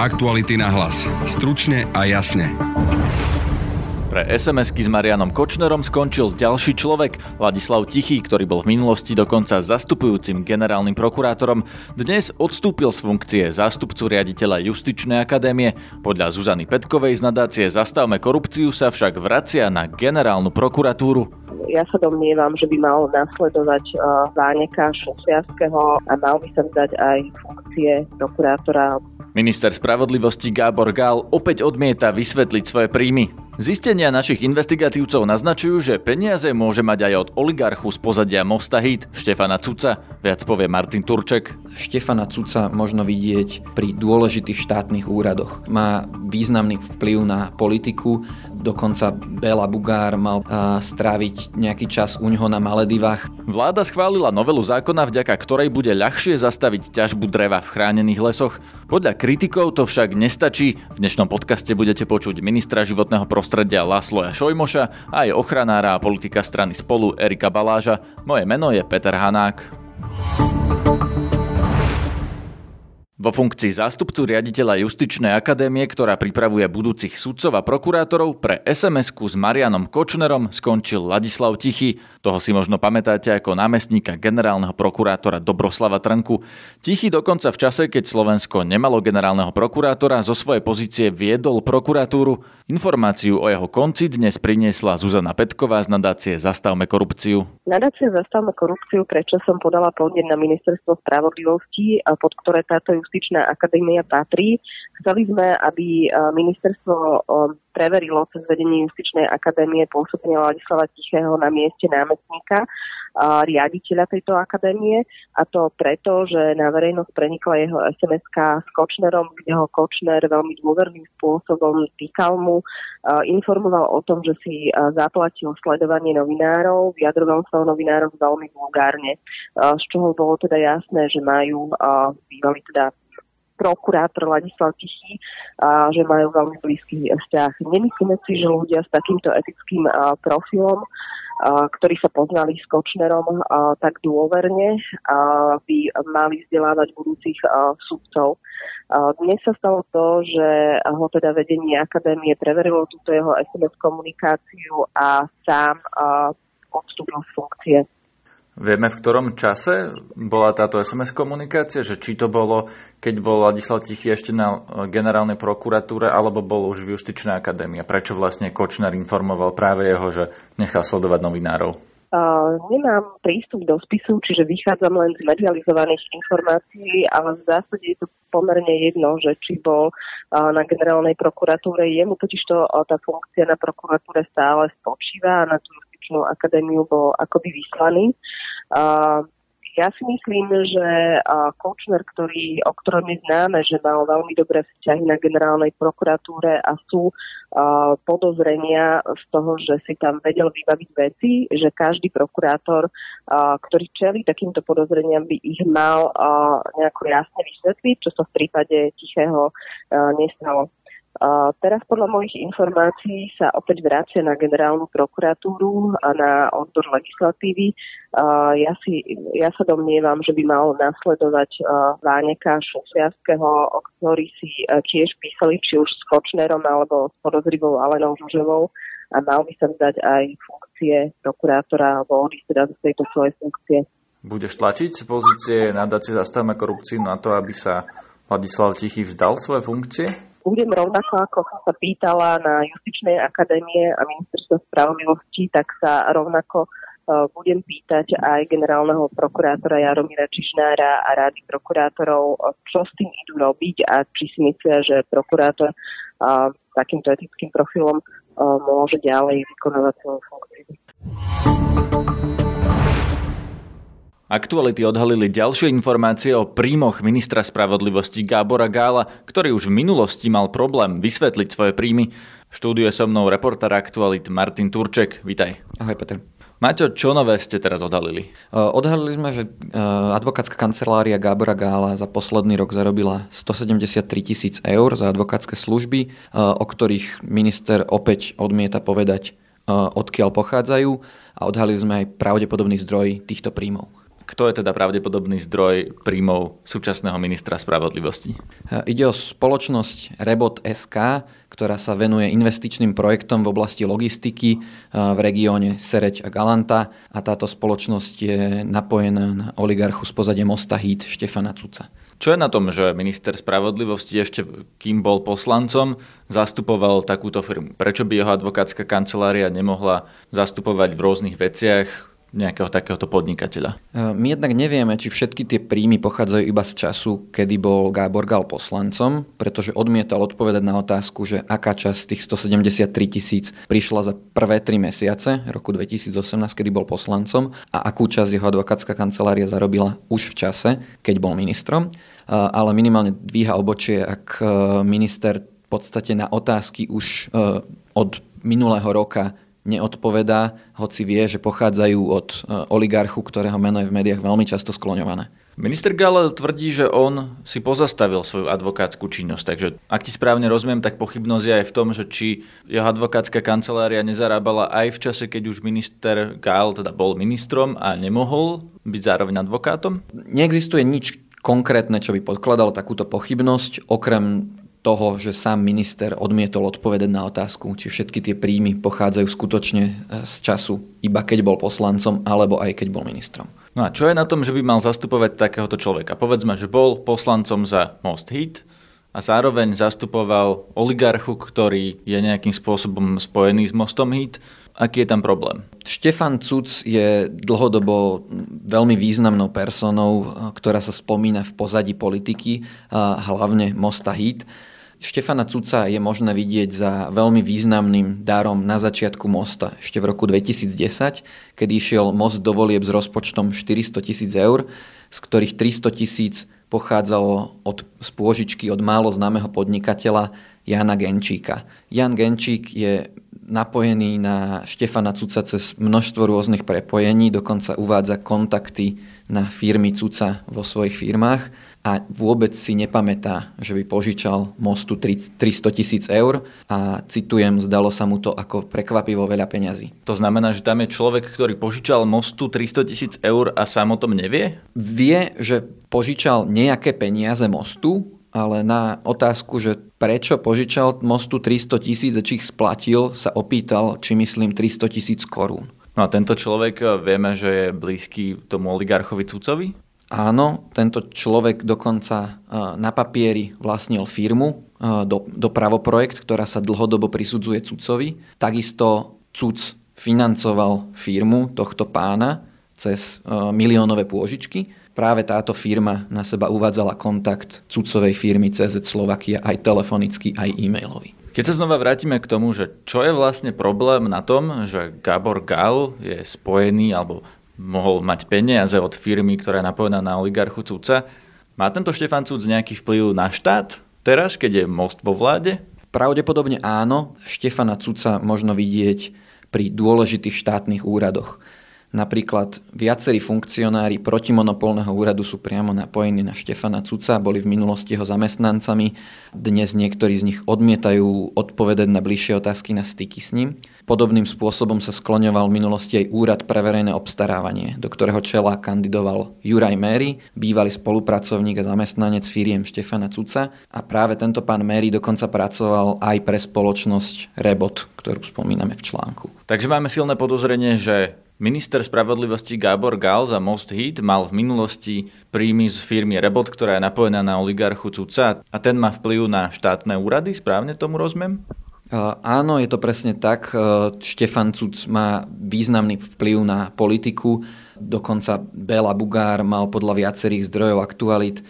Aktuality na hlas. Stručne a jasne. Pre SMS-ky s Marianom Kočnerom skončil ďalší človek, Ladislav Tichý, ktorý bol v minulosti dokonca zastupujúcim generálnym prokurátorom. Dnes odstúpil z funkcie zástupcu riaditeľa Justičnej akadémie. Podľa Zuzany Petkovej z nadácie Zastavme korupciu sa však vracia na generálnu prokuratúru. Ja sa domnievam, že by mal nasledovať uh, Váneka Šusiaského a mal by sa vzdať aj funkcie prokurátora Minister spravodlivosti Gábor Gál opäť odmieta vysvetliť svoje príjmy. Zistenia našich investigatívcov naznačujú, že peniaze môže mať aj od oligarchu z pozadia Mosta Hit, Štefana Cuca. Viac povie Martin Turček. Štefana Cuca možno vidieť pri dôležitých štátnych úradoch. Má významný vplyv na politiku, dokonca Bela Bugár mal stráviť nejaký čas u ňoho na Maledivách. Vláda schválila novelu zákona, vďaka ktorej bude ľahšie zastaviť ťažbu dreva v chránených lesoch. Podľa kritikov to však nestačí. V dnešnom podcaste budete počuť ministra životného prostredia prostredia Lasloja Šojmoša a aj ochranára a politika strany Spolu Erika Baláža. Moje meno je Peter Hanák. Vo funkcii zástupcu riaditeľa Justičnej akadémie, ktorá pripravuje budúcich sudcov a prokurátorov, pre SMS-ku s Marianom Kočnerom skončil Ladislav Tichy. Toho si možno pamätáte ako námestníka generálneho prokurátora Dobroslava Trnku. Tichy dokonca v čase, keď Slovensko nemalo generálneho prokurátora, zo svojej pozície viedol prokuratúru. Informáciu o jeho konci dnes priniesla Zuzana Petková z nadácie Zastavme korupciu. Nadácia Zastavme korupciu prečo som podala podnet na ministerstvo spravodlivosti, pod ktoré táto justičná akadémia patrí. Chceli sme, aby e, ministerstvo e, preverilo cez vedenie justičnej akadémie pôsobenia Ladislava Tichého na mieste námestníka e, riaditeľa tejto akadémie a to preto, že na verejnosť prenikla jeho sms s Kočnerom, kde ho Kočner veľmi dôverným spôsobom týkal mu, informoval o tom, že si zaplatil sledovanie novinárov, vyjadroval sa o novinárov veľmi vulgárne, z čoho bolo teda jasné, že majú bývali teda prokurátor Ladislav Tichý, že majú veľmi blízky vzťah. Nemyslíme si, že ľudia s takýmto etickým profilom, ktorí sa poznali s Kočnerom tak dôverne, by mali vzdelávať budúcich sudcov. Dnes sa stalo to, že ho teda vedenie akadémie preverilo túto jeho SMS komunikáciu a sám odstúpil z funkcie. Vieme, v ktorom čase bola táto SMS komunikácia? Že či to bolo, keď bol Ladislav Tichý ešte na e, generálnej prokuratúre, alebo bol už v Justičnej akadémii? Prečo vlastne Kočner informoval práve jeho, že nechal sledovať novinárov? Uh, nemám prístup do spisu, čiže vychádzam len z medializovaných informácií, ale v zásade je to pomerne jedno, že či bol uh, na generálnej prokuratúre. Jemu totiž to, uh, tá funkcia na prokuratúre stále spočíva a na tú akadémiu bol akoby vyslaný. Ja si myslím, že Kočner, ktorý, o ktorom je známe, že mal veľmi dobré vzťahy na generálnej prokuratúre a sú podozrenia z toho, že si tam vedel vybaviť veci, že každý prokurátor, ktorý čeli takýmto podozreniam, by ich mal nejako jasne vysvetliť, čo sa v prípade Tichého nestalo. A teraz podľa mojich informácií sa opäť vracia na generálnu prokuratúru a na odbor legislatívy. A ja, si, ja sa domnievam, že by mal nasledovať Váneka Šusiaského, o ktorý si tiež písali či už s Kočnerom alebo s podozrivou Alenou Žužovou a mal by sa vzdať aj funkcie prokurátora alebo odísť teda z tejto svojej funkcie. Budeš tlačiť pozície nadácie zastavme korupciu na to, aby sa Vladislav Tichý vzdal svoje funkcie? Budem rovnako, ako sa pýtala na Justičnej akadémie a ministerstvo spravodlivosti, tak sa rovnako uh, budem pýtať aj generálneho prokurátora Jaromíra Čižnára a rády prokurátorov, uh, čo s tým idú robiť a či si myslia, že prokurátor uh, takýmto etickým profilom môže ďalej vykonávať svoju funkciu. Aktuality odhalili ďalšie informácie o príjmoch ministra spravodlivosti Gábora Gála, ktorý už v minulosti mal problém vysvetliť svoje príjmy. Štúdiu je so mnou reportér Aktualit Martin Turček. Vitaj. Ahoj Peter. Maťo, čo nové ste teraz odhalili? Odhalili sme, že advokátska kancelária Gábora Gála za posledný rok zarobila 173 tisíc eur za advokátske služby, o ktorých minister opäť odmieta povedať, odkiaľ pochádzajú a odhalili sme aj pravdepodobný zdroj týchto príjmov. Kto je teda pravdepodobný zdroj príjmov súčasného ministra spravodlivosti? Ide o spoločnosť Rebot SK, ktorá sa venuje investičným projektom v oblasti logistiky v regióne Sereď a Galanta a táto spoločnosť je napojená na oligarchu z pozadia Mosta Hít Štefana Cuca. Čo je na tom, že minister spravodlivosti ešte kým bol poslancom, zastupoval takúto firmu? Prečo by jeho advokátska kancelária nemohla zastupovať v rôznych veciach nejakého takéhoto podnikateľa? E, my jednak nevieme, či všetky tie príjmy pochádzajú iba z času, kedy bol Gábor Gal poslancom, pretože odmietal odpovedať na otázku, že aká časť tých 173 tisíc prišla za prvé tri mesiace roku 2018, kedy bol poslancom a akú časť jeho advokátska kancelária zarobila už v čase, keď bol ministrom. E, ale minimálne dvíha obočie, ak e, minister v podstate na otázky už od minulého roka neodpovedá, hoci vie, že pochádzajú od e, oligarchu, ktorého meno je v médiách veľmi často skloňované. Minister Gale tvrdí, že on si pozastavil svoju advokátsku činnosť, takže ak ti správne rozumiem, tak pochybnosť je aj v tom, že či jeho advokátska kancelária nezarábala aj v čase, keď už minister Gale teda bol ministrom a nemohol byť zároveň advokátom? Neexistuje nič konkrétne, čo by podkladalo takúto pochybnosť, okrem toho, že sám minister odmietol odpovedať na otázku, či všetky tie príjmy pochádzajú skutočne e, z času, iba keď bol poslancom, alebo aj keď bol ministrom. No a čo je na tom, že by mal zastupovať takéhoto človeka? Povedzme, že bol poslancom za Most Hit a zároveň zastupoval oligarchu, ktorý je nejakým spôsobom spojený s Mostom Hit. Aký je tam problém? Štefan Cuc je dlhodobo veľmi významnou personou, e, ktorá sa spomína v pozadí politiky, hlavne Mosta Hit. Štefana Cuca je možné vidieť za veľmi významným darom na začiatku mosta ešte v roku 2010, kedy išiel most do volieb s rozpočtom 400 tisíc eur, z ktorých 300 tisíc pochádzalo od, z pôžičky od málo známeho podnikateľa Jana Genčíka. Jan Genčík je napojený na Štefana Cuca cez množstvo rôznych prepojení, dokonca uvádza kontakty na firmy Cuca vo svojich firmách a vôbec si nepamätá, že by požičal mostu 300 tisíc eur a citujem, zdalo sa mu to ako prekvapivo veľa peňazí. To znamená, že tam je človek, ktorý požičal mostu 300 tisíc eur a sám o tom nevie? Vie, že požičal nejaké peniaze mostu, ale na otázku, že prečo požičal mostu 300 tisíc a či ich splatil, sa opýtal, či myslím 300 tisíc korún. No a tento človek eh, vieme, že je blízky tomu oligarchovi Cucovi? Áno, tento človek dokonca na papieri vlastnil firmu do, do Pravoprojekt, ktorá sa dlhodobo prisudzuje Cucovi. Takisto Cuc financoval firmu tohto pána cez miliónové pôžičky. Práve táto firma na seba uvádzala kontakt Cucovej firmy CZ Slovakia aj telefonicky, aj e-mailový. Keď sa znova vrátime k tomu, že čo je vlastne problém na tom, že Gabor Gal je spojený alebo mohol mať peniaze od firmy, ktorá je napojená na oligarchu Cuca. Má tento Štefan Cuc nejaký vplyv na štát teraz, keď je most vo vláde? Pravdepodobne áno. Štefana Cuca možno vidieť pri dôležitých štátnych úradoch. Napríklad viacerí funkcionári protimonopolného úradu sú priamo napojení na Štefana Cuca, boli v minulosti jeho zamestnancami. Dnes niektorí z nich odmietajú odpovedať na bližšie otázky na styky s ním. Podobným spôsobom sa skloňoval v minulosti aj Úrad pre verejné obstarávanie, do ktorého čela kandidoval Juraj Méry, bývalý spolupracovník a zamestnanec firiem Štefana Cuca a práve tento pán Méry dokonca pracoval aj pre spoločnosť Rebot, ktorú spomíname v článku. Takže máme silné podozrenie, že Minister spravodlivosti Gábor Gál za Most Heat mal v minulosti príjmy z firmy Rebot, ktorá je napojená na oligarchu Cuca a ten má vplyv na štátne úrady, správne tomu rozumiem? Áno, je to presne tak. Štefan Cuc má významný vplyv na politiku Dokonca Bela Bugár mal podľa viacerých zdrojov aktualit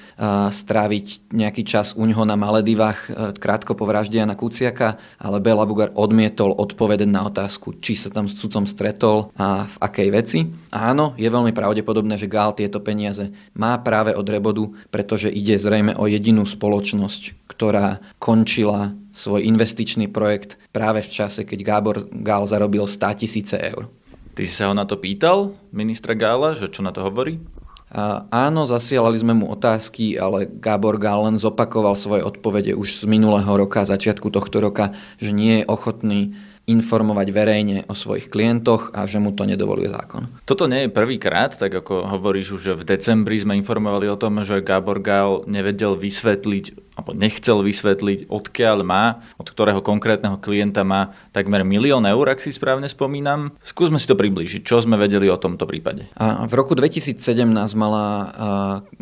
stráviť nejaký čas u ňoho na Maledivách krátko po vražde Jana Kuciaka, ale Bela Bugár odmietol odpovedať na otázku, či sa tam s cudcom stretol a v akej veci. Áno, je veľmi pravdepodobné, že Gál tieto peniaze má práve od Rebodu, pretože ide zrejme o jedinú spoločnosť, ktorá končila svoj investičný projekt práve v čase, keď Gábor Gál zarobil 100 tisíce eur. Ty si sa ho na to pýtal, ministra Gála, že čo na to hovorí? A áno, zasielali sme mu otázky, ale Gábor Gál len zopakoval svoje odpovede už z minulého roka, začiatku tohto roka, že nie je ochotný informovať verejne o svojich klientoch a že mu to nedovoluje zákon. Toto nie je prvýkrát, tak ako hovoríš už, v decembri sme informovali o tom, že Gábor Gál nevedel vysvetliť alebo nechcel vysvetliť, odkiaľ má, od ktorého konkrétneho klienta má takmer milión eur, ak si správne spomínam. Skúsme si to približiť, čo sme vedeli o tomto prípade. A v roku 2017 mala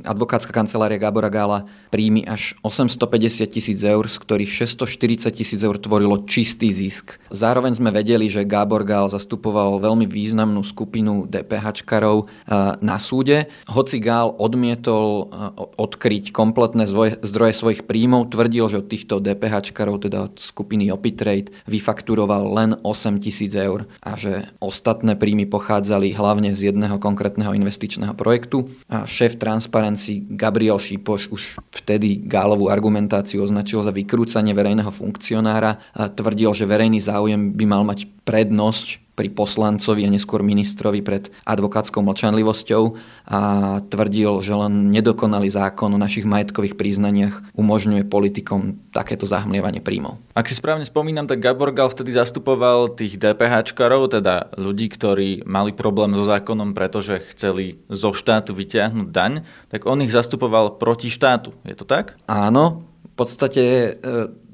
advokátska kancelária Gábora Gála príjmy až 850 tisíc eur, z ktorých 640 tisíc eur tvorilo čistý zisk. Zároveň sme vedeli, že Gábor Gál zastupoval veľmi významnú skupinu DPHčkarov na súde. Hoci Gál odmietol odkryť kompletné zdroje svojich príjmov tvrdil, že od týchto DPHčkarov, teda skupiny Opitrade, vyfakturoval len 8 tisíc eur a že ostatné príjmy pochádzali hlavne z jedného konkrétneho investičného projektu. A šéf Transparency Gabriel Šipoš už vtedy Gálovú argumentáciu označil za vykrúcanie verejného funkcionára a tvrdil, že verejný záujem by mal mať prednosť pri poslancovi a neskôr ministrovi pred advokátskou mlčanlivosťou a tvrdil, že len nedokonalý zákon o našich majetkových priznaniach umožňuje politikom takéto zahmlievanie príjmov. Ak si správne spomínam, tak Gabor Gal vtedy zastupoval tých DPHčkarov, teda ľudí, ktorí mali problém so zákonom, pretože chceli zo štátu vyťahnuť daň, tak on ich zastupoval proti štátu. Je to tak? Áno, v podstate e,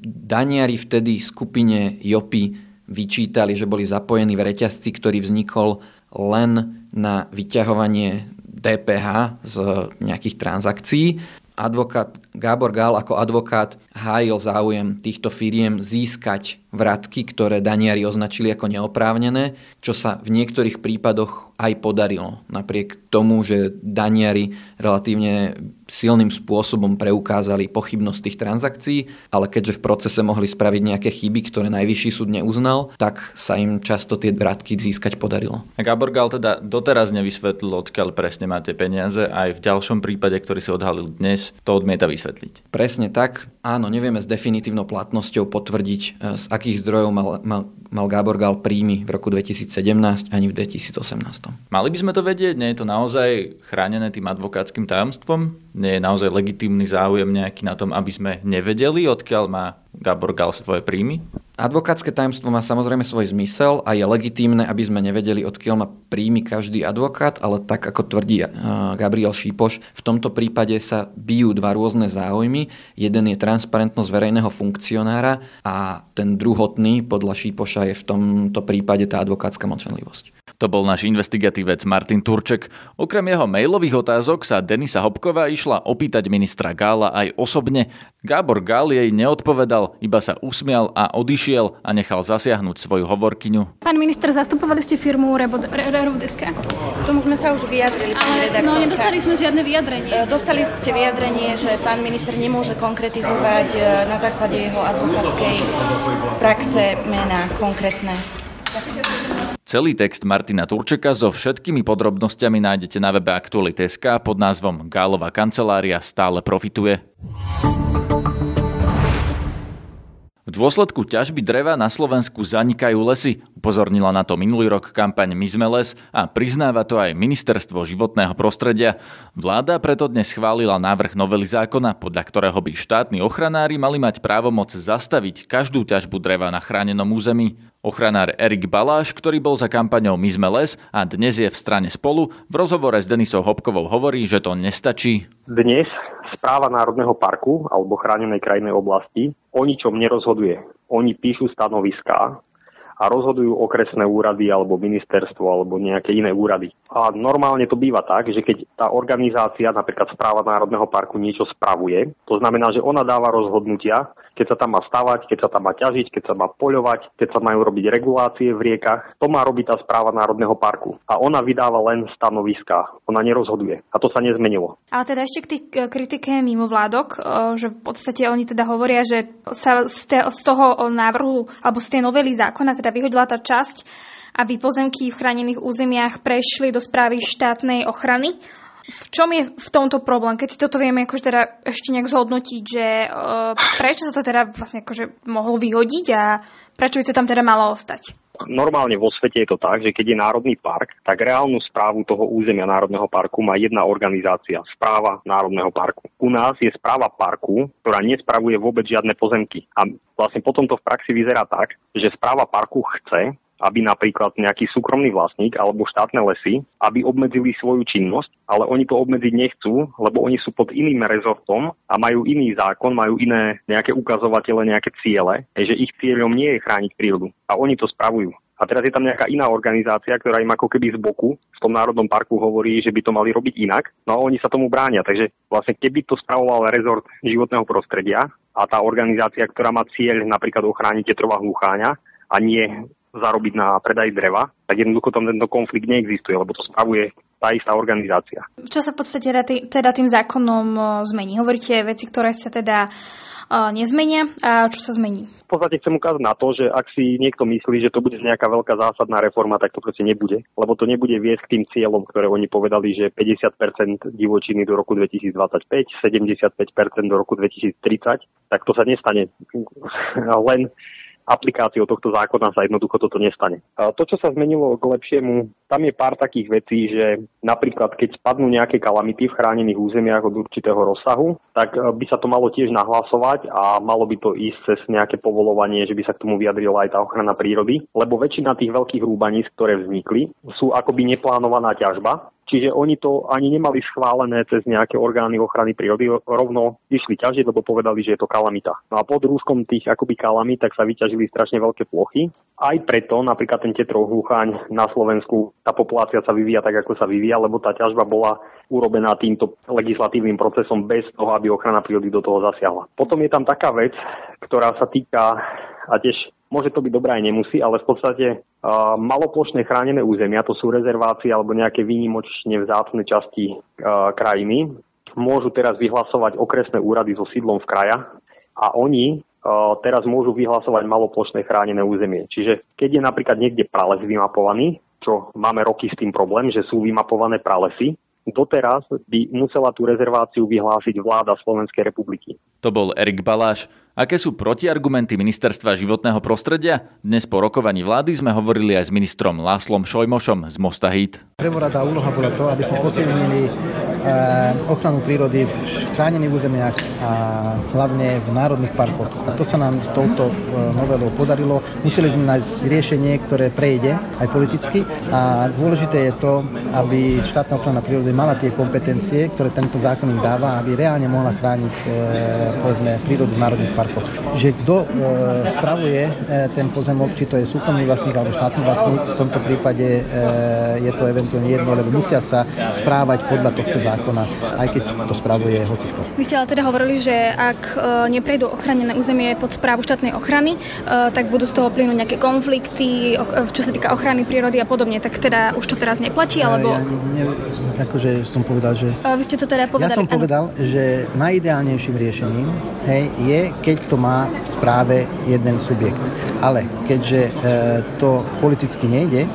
daniari vtedy skupine JOPy vyčítali, že boli zapojení v reťazci, ktorý vznikol len na vyťahovanie DPH z nejakých transakcií. Advokát Gábor Gál ako advokát hájil záujem týchto firiem získať vratky, ktoré daniari označili ako neoprávnené, čo sa v niektorých prípadoch aj podarilo. Napriek tomu, že daniari relatívne silným spôsobom preukázali pochybnosť tých transakcií, ale keďže v procese mohli spraviť nejaké chyby, ktoré najvyšší súd neuznal, tak sa im často tie vratky získať podarilo. A Gabor Gal teda doteraz nevysvetlil, odkiaľ presne máte peniaze, aj v ďalšom prípade, ktorý sa odhalil dnes, to odmieta vysvetliť. Presne tak. Áno, nevieme s definitívnou platnosťou potvrdiť, e, z akých zdrojov mal, mal, mal Gábor Gal príjmy v roku 2017 ani v 2018. Mali by sme to vedieť? Nie je to naozaj chránené tým advokátskym tajomstvom? Nie je naozaj legitímny záujem nejaký na tom, aby sme nevedeli, odkiaľ má Gábor Gal svoje príjmy? Advokátske tajomstvo má samozrejme svoj zmysel a je legitímne, aby sme nevedeli, odkiaľ má príjmy každý advokát, ale tak ako tvrdí Gabriel Šípoš, v tomto prípade sa bijú dva rôzne záujmy. Jeden je transparentnosť verejného funkcionára a ten druhotný podľa Šípoša je v tomto prípade tá advokátska mlčanlivosť. To bol náš investigatívec Martin Turček. Okrem jeho mailových otázok sa Denisa Hopková išla opýtať ministra Gála aj osobne. Gábor Gál jej neodpovedal, iba sa usmial a odišiel a nechal zasiahnuť svoju hovorkyňu. Pán minister, zastupovali ste firmu Rerodeska? Tomu sme sa už vyjadrili. Ale no, nedostali sme žiadne vyjadrenie. E, dostali ste vyjadrenie, že pán minister nemôže konkretizovať e, na základe jeho advokátskej praxe mená konkrétne. Celý text Martina Turčeka so všetkými podrobnosťami nájdete na webe Aktuality.sk pod názvom Gálova kancelária stále profituje. Dôsledku ťažby dreva na Slovensku zanikajú lesy. Upozornila na to minulý rok kampaň My sme les a priznáva to aj Ministerstvo životného prostredia. Vláda preto dnes schválila návrh novely zákona, podľa ktorého by štátni ochranári mali mať právomoc zastaviť každú ťažbu dreva na chránenom území. Ochranár Erik Baláš, ktorý bol za kampaňou My sme les a dnes je v strane spolu, v rozhovore s Denisou Hopkovou hovorí, že to nestačí. Dnes správa Národného parku alebo chránenej krajnej oblasti o ničom nerozhoduje. Oni píšu stanoviská a rozhodujú okresné úrady alebo ministerstvo alebo nejaké iné úrady. A normálne to býva tak, že keď tá organizácia, napríklad správa Národného parku, niečo spravuje, to znamená, že ona dáva rozhodnutia, keď sa tam má stavať, keď sa tam má ťažiť, keď sa má poľovať, keď sa majú robiť regulácie v riekach. To má robiť tá správa Národného parku. A ona vydáva len stanoviska. Ona nerozhoduje. A to sa nezmenilo. Ale teda ešte k tej kritike mimo vládok, že v podstate oni teda hovoria, že sa z toho návrhu alebo z tej novely zákona teda vyhodila tá časť, aby pozemky v chránených územiach prešli do správy štátnej ochrany v čom je v tomto problém, keď si toto vieme akože teda ešte nejak zhodnotiť, že uh, prečo sa to teda vlastne akože mohlo vyhodiť a prečo by to tam teda malo ostať? Normálne vo svete je to tak, že keď je národný park, tak reálnu správu toho územia národného parku má jedna organizácia, správa národného parku. U nás je správa parku, ktorá nespravuje vôbec žiadne pozemky. A vlastne potom to v praxi vyzerá tak, že správa parku chce, aby napríklad nejaký súkromný vlastník alebo štátne lesy, aby obmedzili svoju činnosť, ale oni to obmedziť nechcú, lebo oni sú pod iným rezortom a majú iný zákon, majú iné nejaké ukazovatele, nejaké ciele, že ich cieľom nie je chrániť prírodu a oni to spravujú. A teraz je tam nejaká iná organizácia, ktorá im ako keby z boku v tom národnom parku hovorí, že by to mali robiť inak. No a oni sa tomu bránia. Takže vlastne keby to spravoval rezort životného prostredia a tá organizácia, ktorá má cieľ napríklad ochrániť Tetrova hlucháňa a nie zarobiť na predaj dreva, tak jednoducho tam tento konflikt neexistuje, lebo to spravuje tá istá organizácia. Čo sa v podstate teda tým zákonom zmení? Hovoríte veci, ktoré sa teda nezmenia a čo sa zmení? V podstate chcem ukázať na to, že ak si niekto myslí, že to bude nejaká veľká zásadná reforma, tak to proste nebude. Lebo to nebude viesť k tým cieľom, ktoré oni povedali, že 50% divočiny do roku 2025, 75% do roku 2030, tak to sa nestane. Len aplikáciou tohto zákona sa jednoducho toto nestane. To, čo sa zmenilo k lepšiemu, tam je pár takých vecí, že napríklad keď spadnú nejaké kalamity v chránených územiach od určitého rozsahu, tak e, by sa to malo tiež nahlasovať a malo by to ísť cez nejaké povolovanie, že by sa k tomu vyjadrila aj tá ochrana prírody, lebo väčšina tých veľkých rúbaníc, ktoré vznikli, sú akoby neplánovaná ťažba Čiže oni to ani nemali schválené cez nejaké orgány ochrany prírody, rovno išli ťažiť, lebo povedali, že je to kalamita. No a pod rúškom tých akoby kalamit tak sa vyťažili strašne veľké plochy. Aj preto napríklad ten tetrov hluchaň na Slovensku, tá populácia sa vyvíja tak, ako sa vyvíja, lebo tá ťažba bola urobená týmto legislatívnym procesom bez toho, aby ochrana prírody do toho zasiahla. Potom je tam taká vec, ktorá sa týka a tiež Môže to byť dobré aj nemusí, ale v podstate maloplošné chránené územia, to sú rezervácie alebo nejaké výnimočne vzácne časti krajiny, môžu teraz vyhlasovať okresné úrady so sídlom v kraja a oni teraz môžu vyhlasovať maloplošné chránené územie. Čiže keď je napríklad niekde prales vymapovaný, čo máme roky s tým problém, že sú vymapované pralesy, doteraz by musela tú rezerváciu vyhlásiť vláda Slovenskej republiky. To bol Erik Baláš, Aké sú protiargumenty Ministerstva životného prostredia? Dnes po rokovaní vlády sme hovorili aj s ministrom Láslom Šojmošom z Mosta Hit. Prvoradá úloha bola to, aby sme posilnili ochranu prírody v chránených územiach a hlavne v národných parkoch. A to sa nám s touto eh, novelou podarilo. Museli sme nájsť riešenie, ktoré prejde aj politicky a dôležité je to, aby štátna ochrana prírody mala tie kompetencie, ktoré tento zákon im dáva, aby reálne mohla chrániť e, povedzme, prírodu v národných parkoch. Že kto e, spravuje e, ten pozemok, či to je súkromný vlastník alebo štátny vlastník, v tomto prípade e, je to eventuálne jedno, lebo musia sa správať podľa tohto zákona zákona, aj keď to spravuje hocikto. Vy ste ale teda hovorili, že ak e, neprejdú ochranené územie pod správu štátnej ochrany, e, tak budú z toho plynúť nejaké konflikty, čo sa týka ochrany prírody a podobne. Tak teda už to teraz neplatí? Alebo... Ja, ne, akože som povedal, že... Vy ste to teda povedali. Ja som povedal, že najideálnejším riešením hej, je, keď to má v správe jeden subjekt. Ale keďže e, to politicky nejde, e,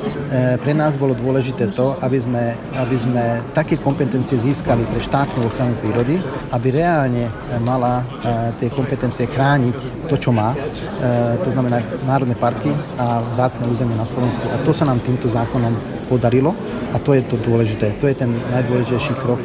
pre nás bolo dôležité to, aby sme, aby sme také kompetencie získali, získali pre štátnu ochranu prírody, aby reálne eh, mala eh, tie kompetencie chrániť to, čo má, eh, to znamená národné parky a vzácne územie na Slovensku. A to sa nám týmto zákonom podarilo a to je to dôležité. To je ten najdôležitejší krok,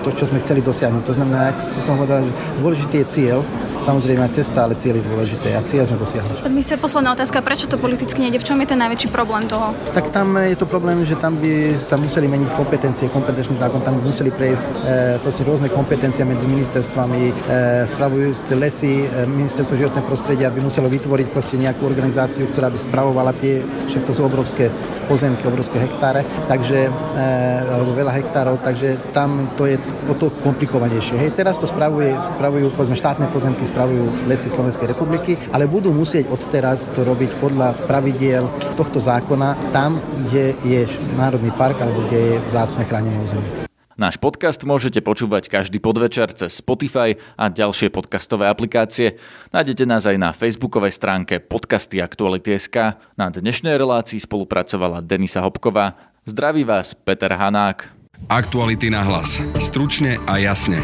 to, čo sme chceli dosiahnuť. To znamená, ak som povedal, dôležitý je cieľ, Samozrejme aj cesta, ale cieľ je dôležité a cieľ sme dosiahli. Minister, posledná otázka, prečo to politicky nejde? V čom je ten najväčší problém toho? Tak tam je to problém, že tam by sa museli meniť kompetencie, kompetenčný zákon, tam by museli prejsť e, rôzne kompetencie medzi ministerstvami, e, spravujú lesy, e, ministerstvo životného prostredia by muselo vytvoriť proste nejakú organizáciu, ktorá by spravovala tie, však to sú obrovské pozemky, obrovské hektáre, takže, e, alebo veľa hektárov, takže tam to je o to komplikovanejšie. Hej, teraz to spravuje, spravujú povedzme, štátne pozemky, spravujú lesy Slovenskej republiky, ale budú musieť odteraz to robiť podľa pravidiel tohto zákona tam, kde je Národný park alebo kde je vzácne chránené územie. Náš podcast môžete počúvať každý podvečer cez Spotify a ďalšie podcastové aplikácie. Nájdete nás aj na facebookovej stránke podcasty Aktuality.sk. Na dnešnej relácii spolupracovala Denisa Hopková. Zdraví vás Peter Hanák. Aktuality na hlas. Stručne a jasne.